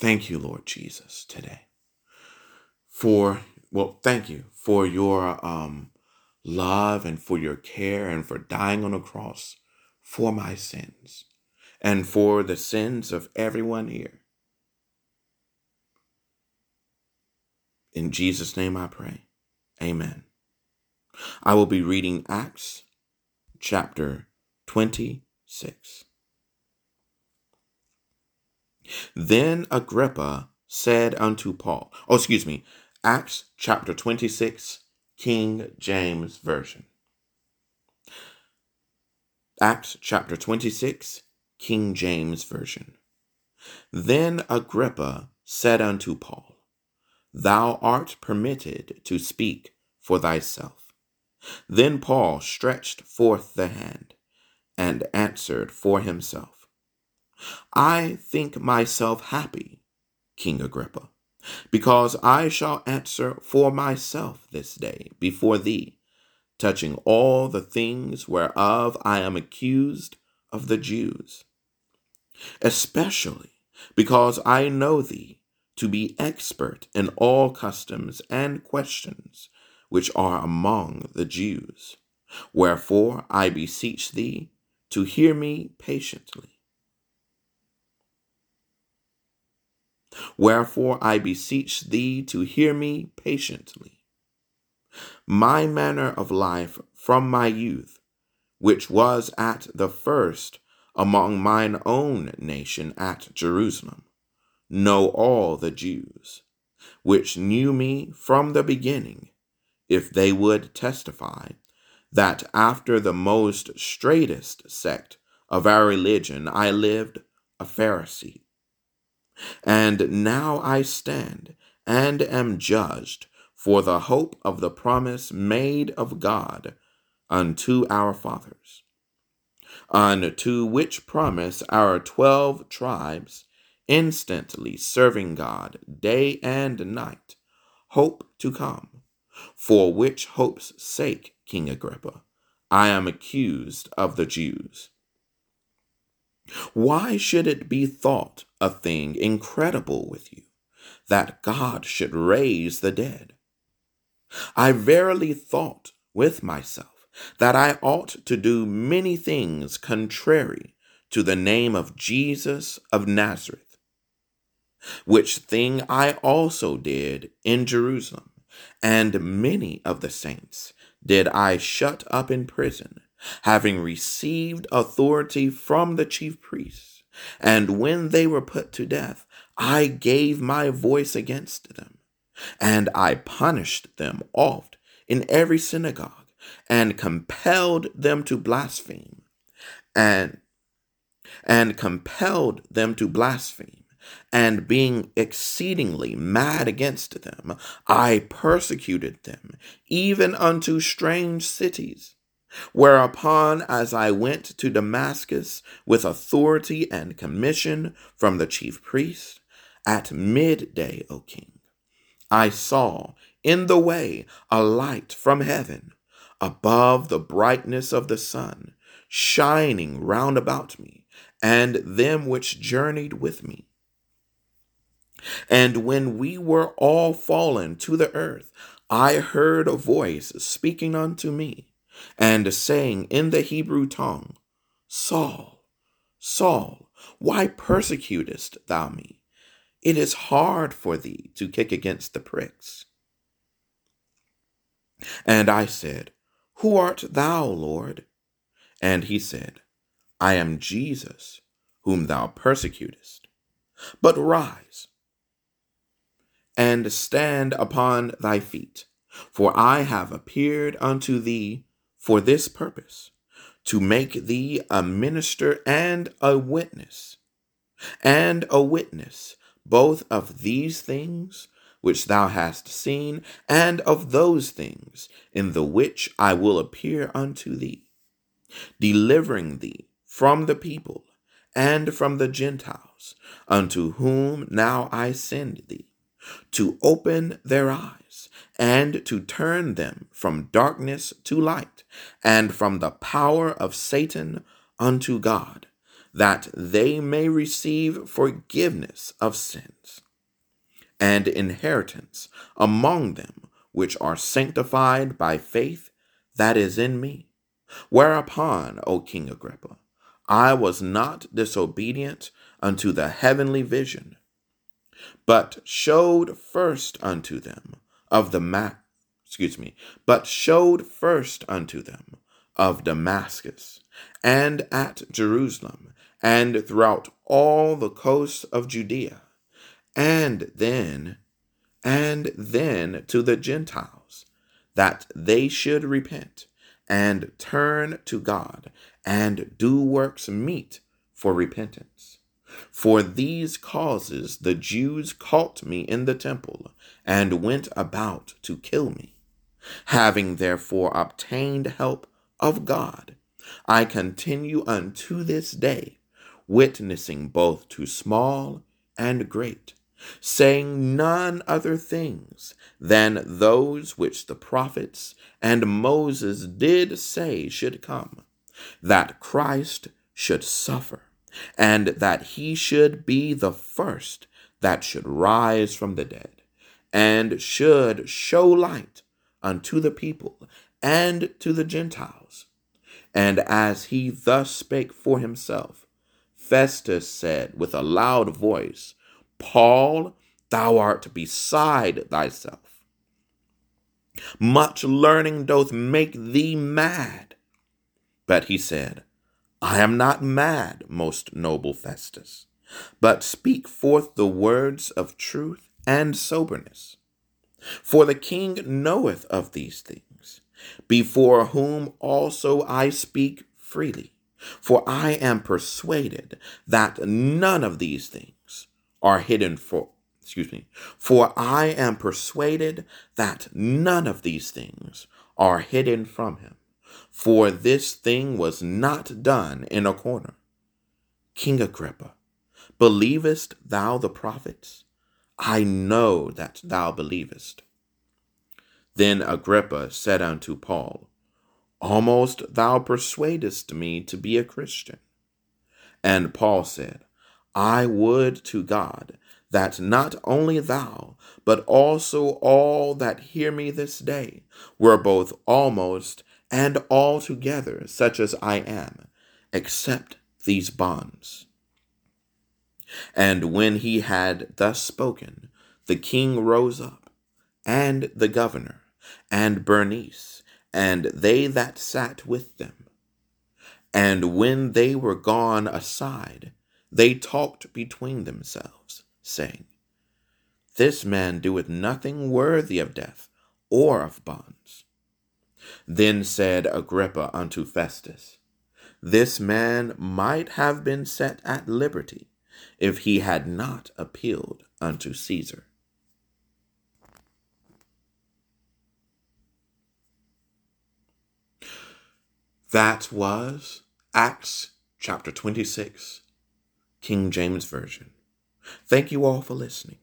Thank you, Lord Jesus, today for, well, thank you for your um, love and for your care and for dying on a cross for my sins and for the sins of everyone here. In Jesus' name I pray. Amen. I will be reading Acts chapter 26. Then Agrippa said unto Paul, oh, excuse me, Acts chapter 26, King James Version. Acts chapter 26, King James Version. Then Agrippa said unto Paul, Thou art permitted to speak for thyself. Then Paul stretched forth the hand and answered for himself, I think myself happy, King Agrippa, because I shall answer for myself this day before thee touching all the things whereof I am accused of the Jews, especially because I know thee to be expert in all customs and questions which are among the Jews. Wherefore I beseech thee to hear me patiently. Wherefore I beseech thee to hear me patiently my manner of life from my youth, which was at the first among mine own nation at Jerusalem, know all the Jews, which knew me from the beginning, if they would testify, that after the most straightest sect of our religion I lived a Pharisee. And now I stand and am judged for the hope of the promise made of God unto our fathers, unto which promise our twelve tribes, instantly serving God day and night, hope to come, for which hope's sake, King Agrippa, I am accused of the Jews. Why should it be thought a thing incredible with you that God should raise the dead? I verily thought with myself that I ought to do many things contrary to the name of Jesus of Nazareth, which thing I also did in Jerusalem, and many of the saints did I shut up in prison, having received authority from the chief priests. And when they were put to death, I gave my voice against them and I punished them oft in every synagogue, and compelled them to blaspheme, and and compelled them to blaspheme. And being exceedingly mad against them, I persecuted them, even unto strange cities. Whereupon, as I went to Damascus with authority and commission from the chief priest, at midday, O king, I saw in the way a light from heaven, above the brightness of the sun, shining round about me, and them which journeyed with me. And when we were all fallen to the earth, I heard a voice speaking unto me, and saying in the Hebrew tongue, Saul, Saul, why persecutest thou me? It is hard for thee to kick against the pricks. And I said, Who art thou, Lord? And he said, I am Jesus, whom thou persecutest. But rise and stand upon thy feet, for I have appeared unto thee for this purpose, to make thee a minister and a witness, and a witness both of these things which thou hast seen, and of those things in the which I will appear unto thee, delivering thee from the people and from the Gentiles, unto whom now I send thee, to open their eyes, and to turn them from darkness to light, and from the power of Satan unto God that they may receive forgiveness of sins and inheritance among them which are sanctified by faith that is in me. Whereupon, O King Agrippa, I was not disobedient unto the heavenly vision, but showed first unto them of the ma- excuse me, but showed first unto them of Damascus and at Jerusalem and throughout all the coasts of Judea, and then and then to the Gentiles, that they should repent and turn to God and do works meet for repentance. For these causes the Jews caught me in the temple and went about to kill me. Having therefore obtained help of God, I continue unto this day, witnessing both to small and great, saying none other things than those which the prophets and Moses did say should come, that Christ should suffer, and that he should be the first that should rise from the dead, and should show light unto the people and to the Gentiles. And as he thus spake for himself, Festus said with a loud voice, Paul, thou art beside thyself. Much learning doth make thee mad. But he said, I am not mad, most noble Festus, but speak forth the words of truth and soberness. For the king knoweth of these things, before whom also I speak freely. For I am persuaded that none of these things are hidden for excuse me for I am persuaded that none of these things are hidden from him. For this thing was not done in a corner. King Agrippa believest thou the prophets I know that thou believest. Then Agrippa said unto Paul, Almost thou persuadest me to be a Christian. And Paul said, I would to God that not only thou, but also all that hear me this day were both almost and altogether such as I am, except these bonds. And when he had thus spoken, the king rose up, and the governor, and Bernice, and they that sat with them. And when they were gone aside, they talked between themselves, saying, This man doeth nothing worthy of death or of bonds. Then said Agrippa unto Festus, This man might have been set at liberty if he had not appealed unto Caesar. That was Acts chapter 26, King James Version. Thank you all for listening.